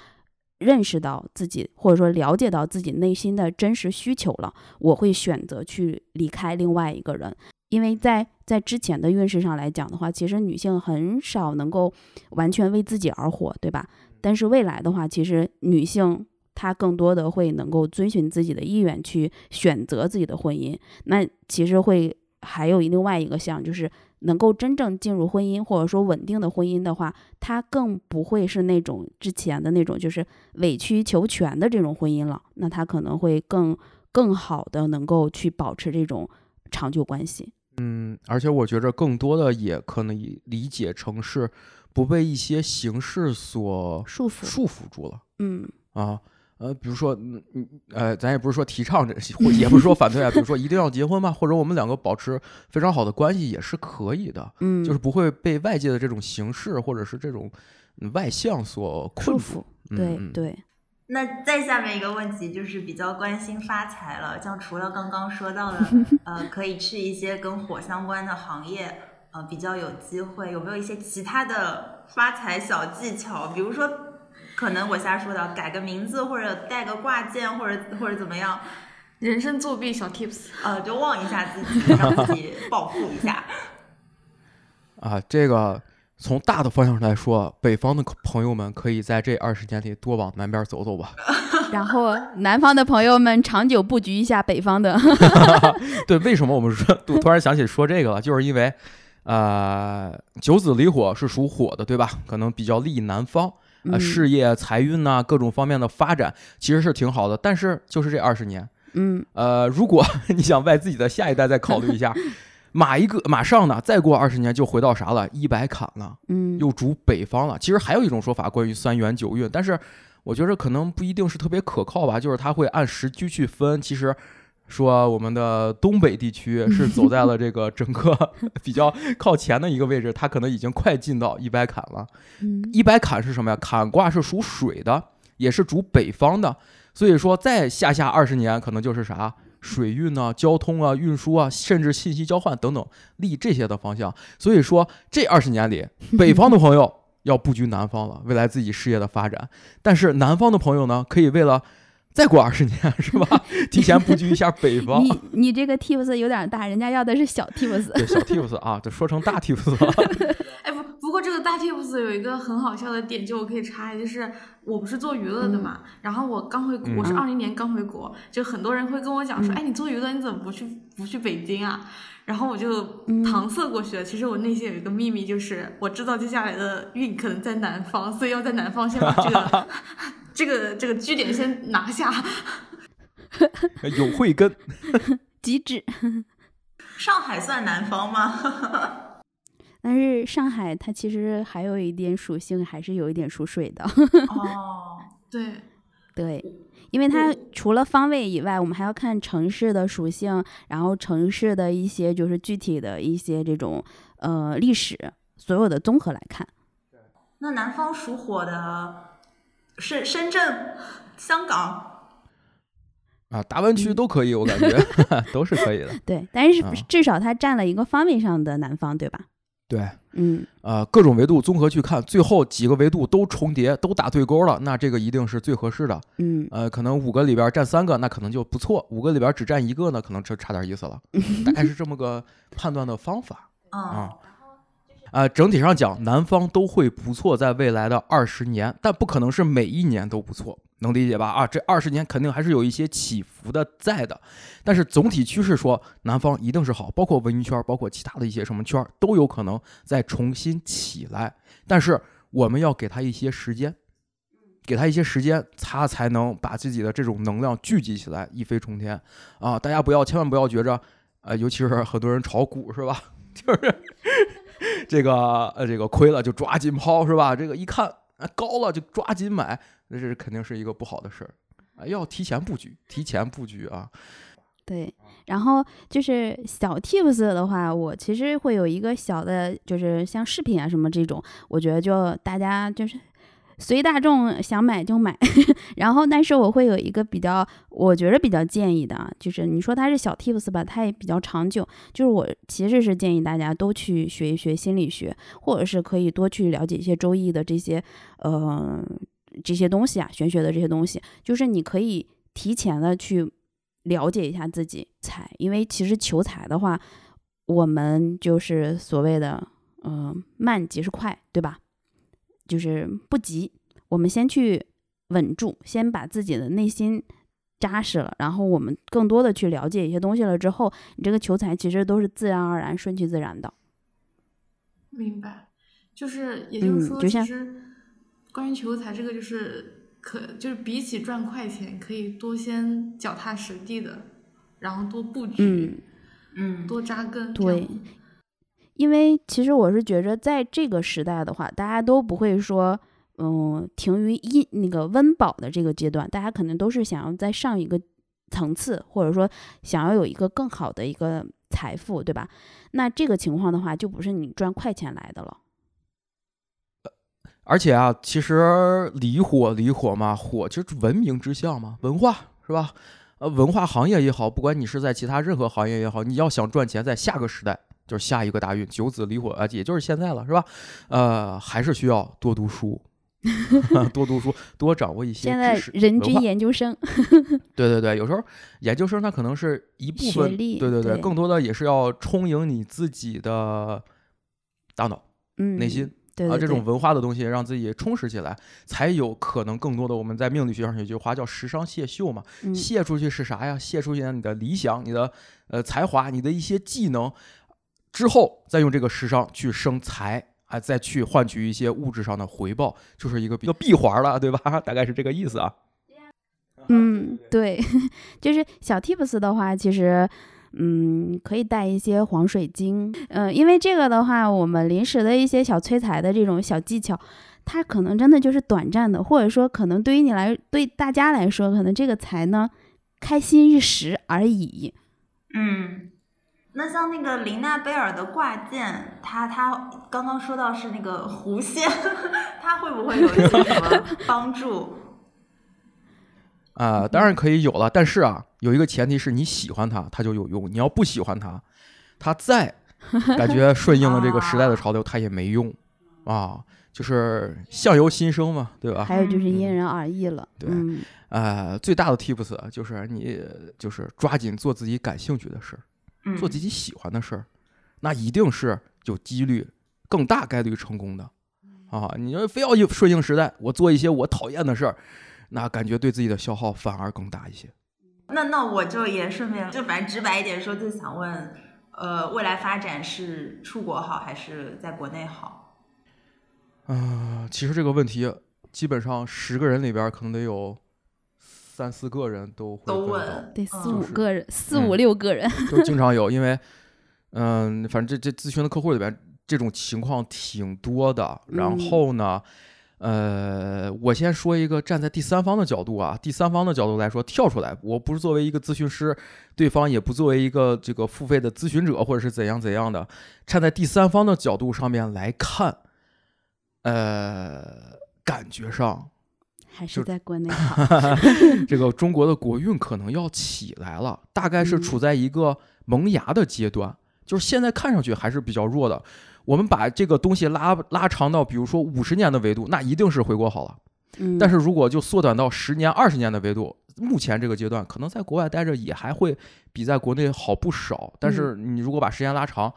认识到自己，或者说了解到自己内心的真实需求了。我会选择去离开另外一个人。因为在在之前的运势上来讲的话，其实女性很少能够完全为自己而活，对吧？但是未来的话，其实女性她更多的会能够遵循自己的意愿去选择自己的婚姻。那其实会还有另外一个项，就是能够真正进入婚姻或者说稳定的婚姻的话，他更不会是那种之前的那种就是委曲求全的这种婚姻了。那他可能会更更好的能够去保持这种长久关系。嗯，而且我觉着更多的也可能理解成是不被一些形式所束缚束缚住了嗯啊。呃，比如说，嗯嗯，呃，咱也不是说提倡这，或也不是说反对啊。比如说，一定要结婚吗？或者我们两个保持非常好的关系也是可以的，嗯，就是不会被外界的这种形式或者是这种外向所困束住缚。。对对，那再下面一个问题就是比较关心发财了，像除了刚刚说到的，[laughs] 呃，可以去一些跟火相关的行业，呃，比较有机会，有没有一些其他的发财小技巧？比如说，可能我瞎说的，改个名字或者带个挂件，或者或者怎么样，人生作弊小 tips，呃，就旺一下自己，让自己暴富一下。[laughs] 啊，这个从大的方向上来说，北方的朋友们可以在这二十年里多往南边走走吧。[laughs] 然后南方的朋友们长久布局一下北方的，[laughs] 对，为什么我们说，我突然想起说这个了，就是因为，呃，九子离火是属火的，对吧？可能比较利南方，呃，嗯事业、财运呐、各种方面的发展其实是挺好的。但是就是这二十年，嗯呃，如果 [laughs] 你想为自己的下一代再考虑一下，[laughs] 马一个马上呢，再过二十年就回到啥了？一百坎了。嗯，又主北方了。其实还有一种说法关于三元九运，但是我觉得可能不一定是特别可靠吧，就是它会按时区去分。其实说我们的东北地区 [laughs] 是走在了这个整个 [laughs] 比较靠前的一个位置，它可能已经快进到一百坎了。嗯一百坎是什么呀？坎卦是属水的，也是主北方的，所以说再下下二十年，可能就是啥？水运啊、交通啊、运输啊，甚至信息交换等等，立这些的方向。所以说，这二十年里，[laughs] 北方的朋友要布局南方了，未来自己事业的发展。但是南方的朋友呢，可以为了再过二十年，是吧？[laughs] 提前布局一下北方。你你这个 tips 有点大，人家要的是小 tips。对，小 tips 啊，这说成大 tips 了。[laughs] 哎不，不过这个大 tips 有一个很好笑的点，就我可以插就是我不是做娱乐的嘛，然后我刚回国，我是嗯二零年刚回国，就很多人会跟我讲说，嗯哎，你做娱乐你怎么不去不去北京啊？然后我就嗯搪塞过去了。其实我内心有一个秘密，就是我知道接下来的运可能在南方，所以要在南方先把这个这个这个据点先拿下。[laughs] 有慧根，[laughs] 极致。[laughs] 上海算南方吗？但是上海它其实还有一点属性，还是有一点属水的。哦，对，对，因为它除了方位以外，我们还要看城市的属性，然后城市的一些就是具体的一些这种呃历史，所有的综合来看。那南方属火的是深圳、香港。啊，大湾区都可以，我感觉 [laughs] 都是可以的。对，但是啊至少它占了一个方位上的南方，对吧？对，嗯呃，各种维度综合去看，最后几个维度都重叠，都打对勾了，那这个一定是最合适的。嗯呃，可能五个里边占三个，那可能就不错；五个里边只占一个呢，可能就差点意思了。[laughs] 大概是这么个判断的方法嗯，啊。啊，整体上讲，南方都会不错，在未来的二十年，但不可能是每一年都不错，能理解吧？啊，这二十年肯定还是有一些起伏的在的，但是总体趋势说，南方一定是好，包括文艺圈，包括其他的一些什么圈都有可能再重新起来，但是我们要给他一些时间，给他一些时间，他才能把自己的这种能量聚集起来，一飞冲天啊！大家不要，千万不要觉着，呃，尤其是很多人炒股是吧？[laughs] 就是 [laughs] 这个呃，这个亏了就抓紧抛是吧？这个一看啊高了就抓紧买，那这是肯定是一个不好的事儿啊！要提前布局，提前布局啊！对，然后就是小 tips 的话，我其实会有一个小的，就是像饰品啊什么这种，我觉得就大家就是随大众想买就买，[laughs] 然后但是我会有一个比较，我觉得比较建议的啊，就是你说它是小 tips 吧，它也比较长久，就是我其实是建议大家都去学一学心理学，或者是可以多去了解一些周易的这些呃这些东西啊，玄学的这些东西，就是你可以提前的去了解一下自己财，因为其实求财的话，我们就是所谓的嗯、慢即是快，对吧？就是不急，我们先去稳住，先把自己的内心扎实了，然后我们更多的去了解一些东西了之后，你这个求财其实都是自然而然、顺其自然的。明白，就是也就是说，嗯就像其实关于求财这个，就是可就是比起赚快钱，可以多先脚踏实地的，然后多布局，嗯，嗯，多扎根。对因为其实我是觉着，在这个时代的话，大家都不会说，嗯，停于一那个温饱的这个阶段，大家可能都是想要再上一个层次，或者说想要有一个更好的一个财富，对吧？那这个情况的话，就不是你赚快钱来的了。而且啊，其实离火离火嘛，火就是文明之象嘛，文化是吧？呃，文化行业也好，不管你是在其他任何行业也好，你要想赚钱，在下个时代就是下一个大运，九子离火啊，也就是现在了，是吧？呃，还是需要多读书，[laughs] 多读书，多掌握一些现在。人均研究生，对对对，有时候研究生他可能是一部分，学历对对对，对更多的也是要充盈你自己的大脑、嗯，内心。对对啊，这种文化的东西让自己充实起来，才有可能更多的。我们在命理学上有句话叫“时商泄秀”嘛，嗯泄出去是啥呀？泄出去你的理想、你的呃才华、你的一些技能，之后再用这个时尚去生财，啊，再去换取一些物质上的回报，就是一个比较闭环了，对吧？[laughs] 大概是这个意思啊。嗯，对，[laughs] 就是小 tips 的话，其实，嗯，可以带一些黄水晶，嗯、因为这个的话，我们临时的一些小催财的这种小技巧，它可能真的就是短暂的，或者说可能对于你来，对大家来说，可能这个财呢，开心一时而已。嗯，那像那个林娜贝尔的挂件，它它刚刚说到是那个弧线，[laughs] 它会不会有一些什么 [laughs] 帮助？啊、当然可以有了，但是啊，有一个前提是你喜欢它，它就有用；你要不喜欢它，它再 [laughs] 感觉顺应了这个时代的潮流，它也没用啊。就是相由心生嘛，对吧？还有就是因嗯人而异了。对嗯呃，最大的 tips 啊就是你就是抓紧做自己感兴趣的事儿，嗯，做自己喜欢的事儿，那一定是有几率更大概率成功的啊！你要非要应顺应时代，我做一些我讨厌的事儿，那感觉对自己的消耗反而更大一些。那那我就也顺便就反正直白一点说，就想问，呃，未来发展是出国好还是在国内好？啊、其实这个问题基本上十个人里边可能得有三四个人都会都问，得四嗯五个人，四嗯五六个人。[laughs] 都经常有，因为 [laughs] 嗯，反正这这咨询的客户里边这种情况挺多的。然嗯后呢，呃，我先说一个站在第三方的角度啊，第三方的角度来说，跳出来，我不是作为一个咨询师，对方也不作为一个这个付费的咨询者或者是怎样怎样的，站在第三方的角度上面来看，呃，感觉上还是在国内 [laughs] 好。[laughs] [laughs] 这个中国的国运可能要起来了，大概是嗯处在一个萌芽的阶段，就是现在看上去还是比较弱的。我们把这个东西拉拉长到，比如说五十年的维度，那一定是回国好了。嗯，但是如果就缩短到十年、二十年的维度，目前这个阶段，可能在国外待着也还会比在国内好不少。但是你如果把时间拉长，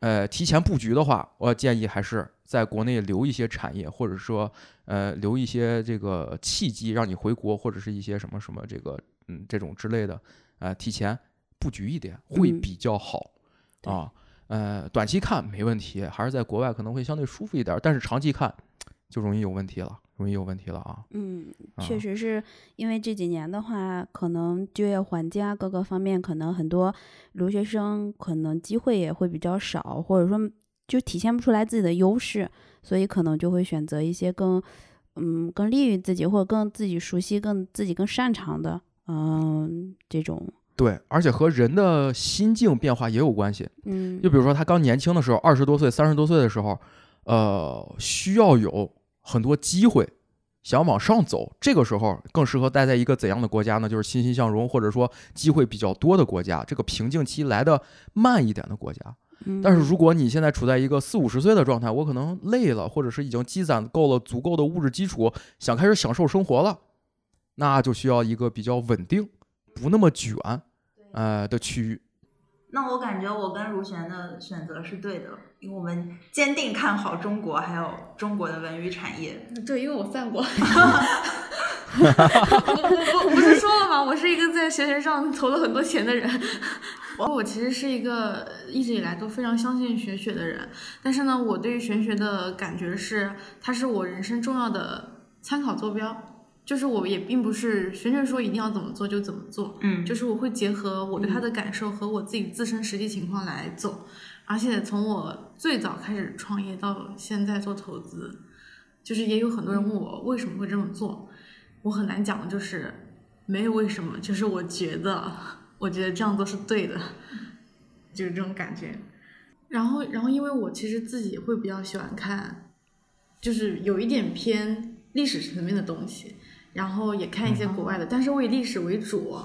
呃，提前布局的话，我建议还是在国内留一些产业，或者说呃留一些这个契机，让你回国，或者是一些什么什么这个嗯这种之类的，呃，提前布局一点会嗯。比较好、对。啊。呃，短期看没问题，还是在国外可能会相对舒服一点儿，但是长期看就容易有问题了，容易有问题了啊。嗯，啊确实是因为这几年的话，可能就业环境啊各个方面，可能很多留学生可能机会也会比较少，或者说就体现不出来自己的优势，所以可能就会选择一些更嗯更利于自己或者更自己熟悉、更自己更擅长的嗯这种对，而且和人的心境变化也有关系。嗯就比如说他刚年轻的时候，二十多岁、三十多岁的时候，呃，需要有很多机会，想往上走，这个时候更适合待在一个怎样的国家呢？就是欣欣向荣，或者说机会比较多的国家，这个瓶颈期来的慢一点的国家。嗯但是如果你现在处在一个四五十岁的状态，我可能累了，或者是已经积攒够了足够的物质基础，想开始享受生活了，那就需要一个比较稳定、不那么卷，呃的区域。那我感觉我跟如璇的选择是对的，因为我们坚定看好中国，还有中国的文娱产业。对，因为我犯过。[laughs] 我我我不是说了吗？我是一个在玄学上投了很多钱的人。我其实是一个一直以来都非常相信玄学的人，但是呢，我对于玄学的感觉是，它是我人生重要的参考坐标。就是我也并不是玄学说一定要怎么做就怎么做，嗯就是我会结合我对他的感受和我自己自身实际情况来走。而且从我最早开始创业到现在做投资，就是也有很多人问我为什么会这么做，我很难讲的就是没有为什么，就是我觉得我觉得这样做是对的，就是这种感觉。然后，然后因为我其实自己会比较喜欢看，就是有一点偏历史层面的东西，然后也看一些国外的，但是我以历史为主，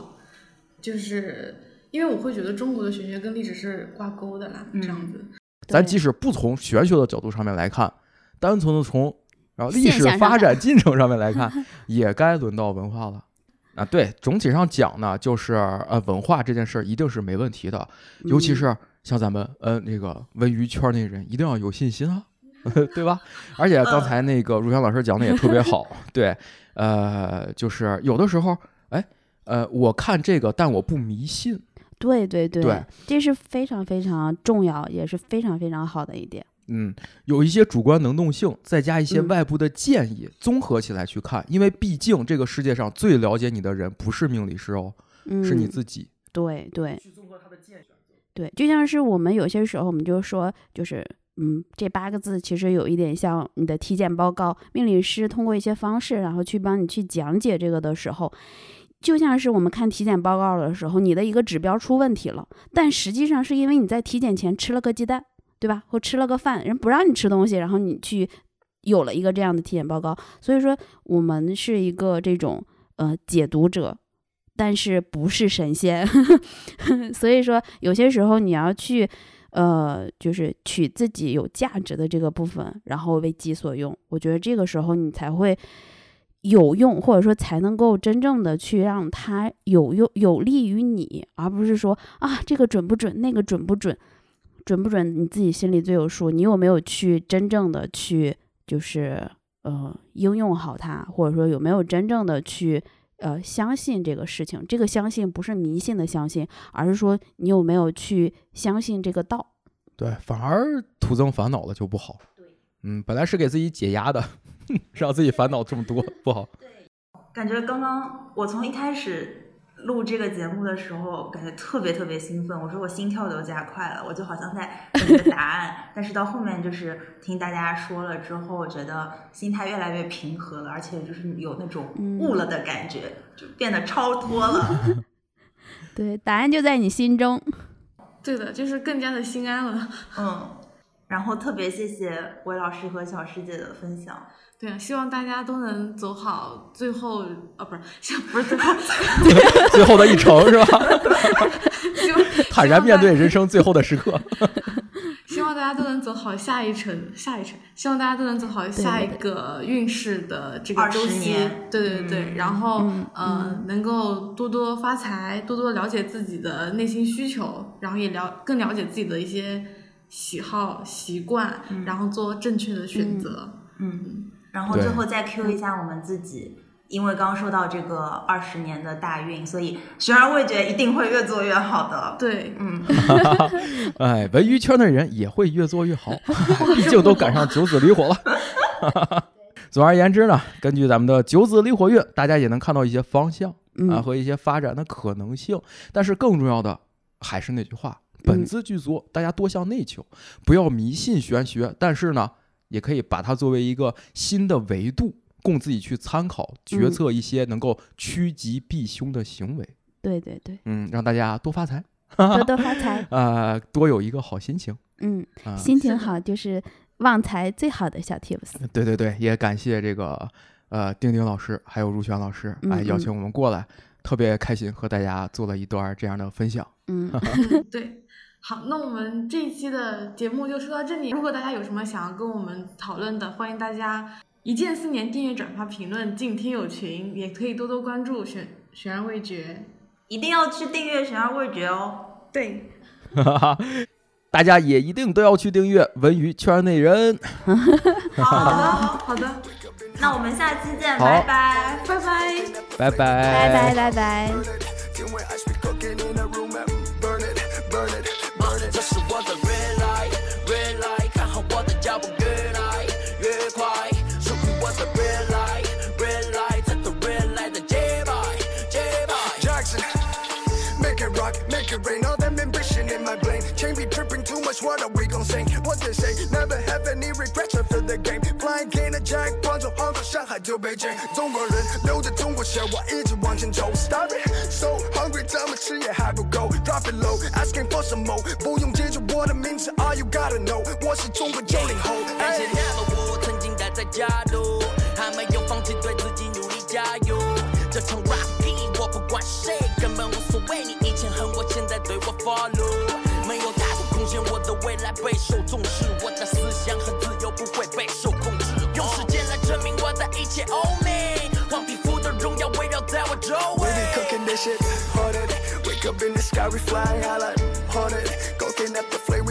就是因为我会觉得中国的玄学跟历史是挂钩的啦，这样子。咱即使不从玄学的角度上面来看，单纯的从然后历史发展进程上面来看，[laughs] 也该轮到文化了。啊，对，总体上讲呢，就是呃，文化这件事儿一定是没问题的，尤其嗯是像咱们呃那个文娱圈那人，一定要有信心啊，[laughs] 对吧？而且刚才那个如香老师讲的也特别好，对，呃，就是有的时候，哎，呃，我看这个，但我不迷信，对对对，对这是非常非常重要，也是非常非常好的一点。嗯，有一些主观能动性，再加一些嗯外部的建议，综合起来去看。因为毕竟这个世界上最了解你的人不是命理师哦，嗯，是你自己。对对，对，就像是我们有些时候，我们就说，就是嗯，这八个字其实有一点像你的体检报告，命理师通过一些方式，然后去帮你去讲解这个的时候。就像是我们看体检报告的时候，你的一个指标出问题了，但实际上是因为你在体检前吃了个鸡蛋，对吧？或吃了个饭，人不让你吃东西，然后你去有了一个这样的体检报告。所以说，我们是一个这种呃解读者，但是不是神仙。[laughs] 所以说，有些时候你要去呃，就是取自己有价值的这个部分，然后为己所用。我觉得这个时候你才会。有用，或者说才能够真正的去让它有用有利于你，而不是说啊这个准不准，那个准不准，准不准你自己心里最有数。你有没有去真正的去就是呃应用好它，或者说有没有真正的去呃相信这个事情？这个相信不是迷信的相信，而是说你有没有去相信这个道。对，反而徒增烦恼了就不好。嗯，本来是给自己解压的，[laughs] 让自己烦恼这么多，不好。对感觉刚刚我从一开始录这个节目的时候，感觉特别特别兴奋。我说我心跳都加快了，我就好像在等一个答案。但是到后面就是听大家说了之后，我觉得心态越来越平和了，而且就是有那种悟了的感觉，就变得超脱了。[laughs] 对，答案就在你心中。对的，就是更加的心安了。嗯，然后特别谢谢韦老师和小师姐的分享。对啊，希望大家都能走好最后，啊，不是，不是 [laughs] 最后，[laughs] 最后的一程是吧？坦然面对人生最后的时刻。[laughs] 希望大家都能走好下一程，下一程。希望大家都能走好下一个运势的这个周20期年。对对对，嗯然后嗯呃，能够多多发财，多多了解自己的内心需求，然后也了更了解自己的一些喜好习惯，然后做正确的选择。嗯，然后最后再 Q 一下我们自己，因为刚说到这个二十年的大运，所以悬而未决一定会越做越好的。对，嗯，[laughs] [laughs] 哎，文娱圈的人也会越做越好，[laughs] 毕竟都赶上九子离火了。总而言之呢，根据咱们的九子离火运，大家也能看到一些方向啊嗯，和一些发展的可能性。但是更重要的还是那句话：本嗯自具足，大家多向内求，不要迷信玄学。但是呢，也可以把它作为一个新的维度，供自己去参考，决嗯策一些能够趋吉避凶的行为。对对对，嗯，让大家多发财，多 [laughs] 多发财。啊，多有一个好心情。[laughs] 嗯，啊，心情好就是旺财最好的小 tips。对对对，也感谢这个呃丁丁老师还有如璇老师嗯嗯来邀请我们过来，特别开心和大家做了一段这样的分享。[laughs] 嗯，对，好，那我们这一期的节目就说到这里。如果大家有什么想要跟我们讨论的，欢迎大家一键四年订阅、转发、评论进听友群，也可以多多关注悬悬而未决。一定要去订阅《悬而未决》哦。对，[laughs] 大家也一定都要去订阅文娱圈内人。[laughs] 好的，好的，[laughs] 那我们下期见，好拜拜。拜拜。拜拜拜拜拜拜。was a 杭州、上海就北京。中国人流着中国血，我一直往前走。Stop it, so hungry，怎么吃也还不够。Drop it low, asking for some more。不用记住我的名字，All you gotta know，我是中国九零后。感谢哎那么我曾经待在家路，还没有放弃对自己努力加油。这场 rap game 我不管谁，根本无所谓。你以前恨我，现在对我 follow。没有太多贡献我的未来备受重视，我的思想和明我的一切欧美，黄皮肤的荣耀围绕在我周围。We be cooking this shit, haunted. Wake up in the sky, we flying high like haunted. Cooking up the flame,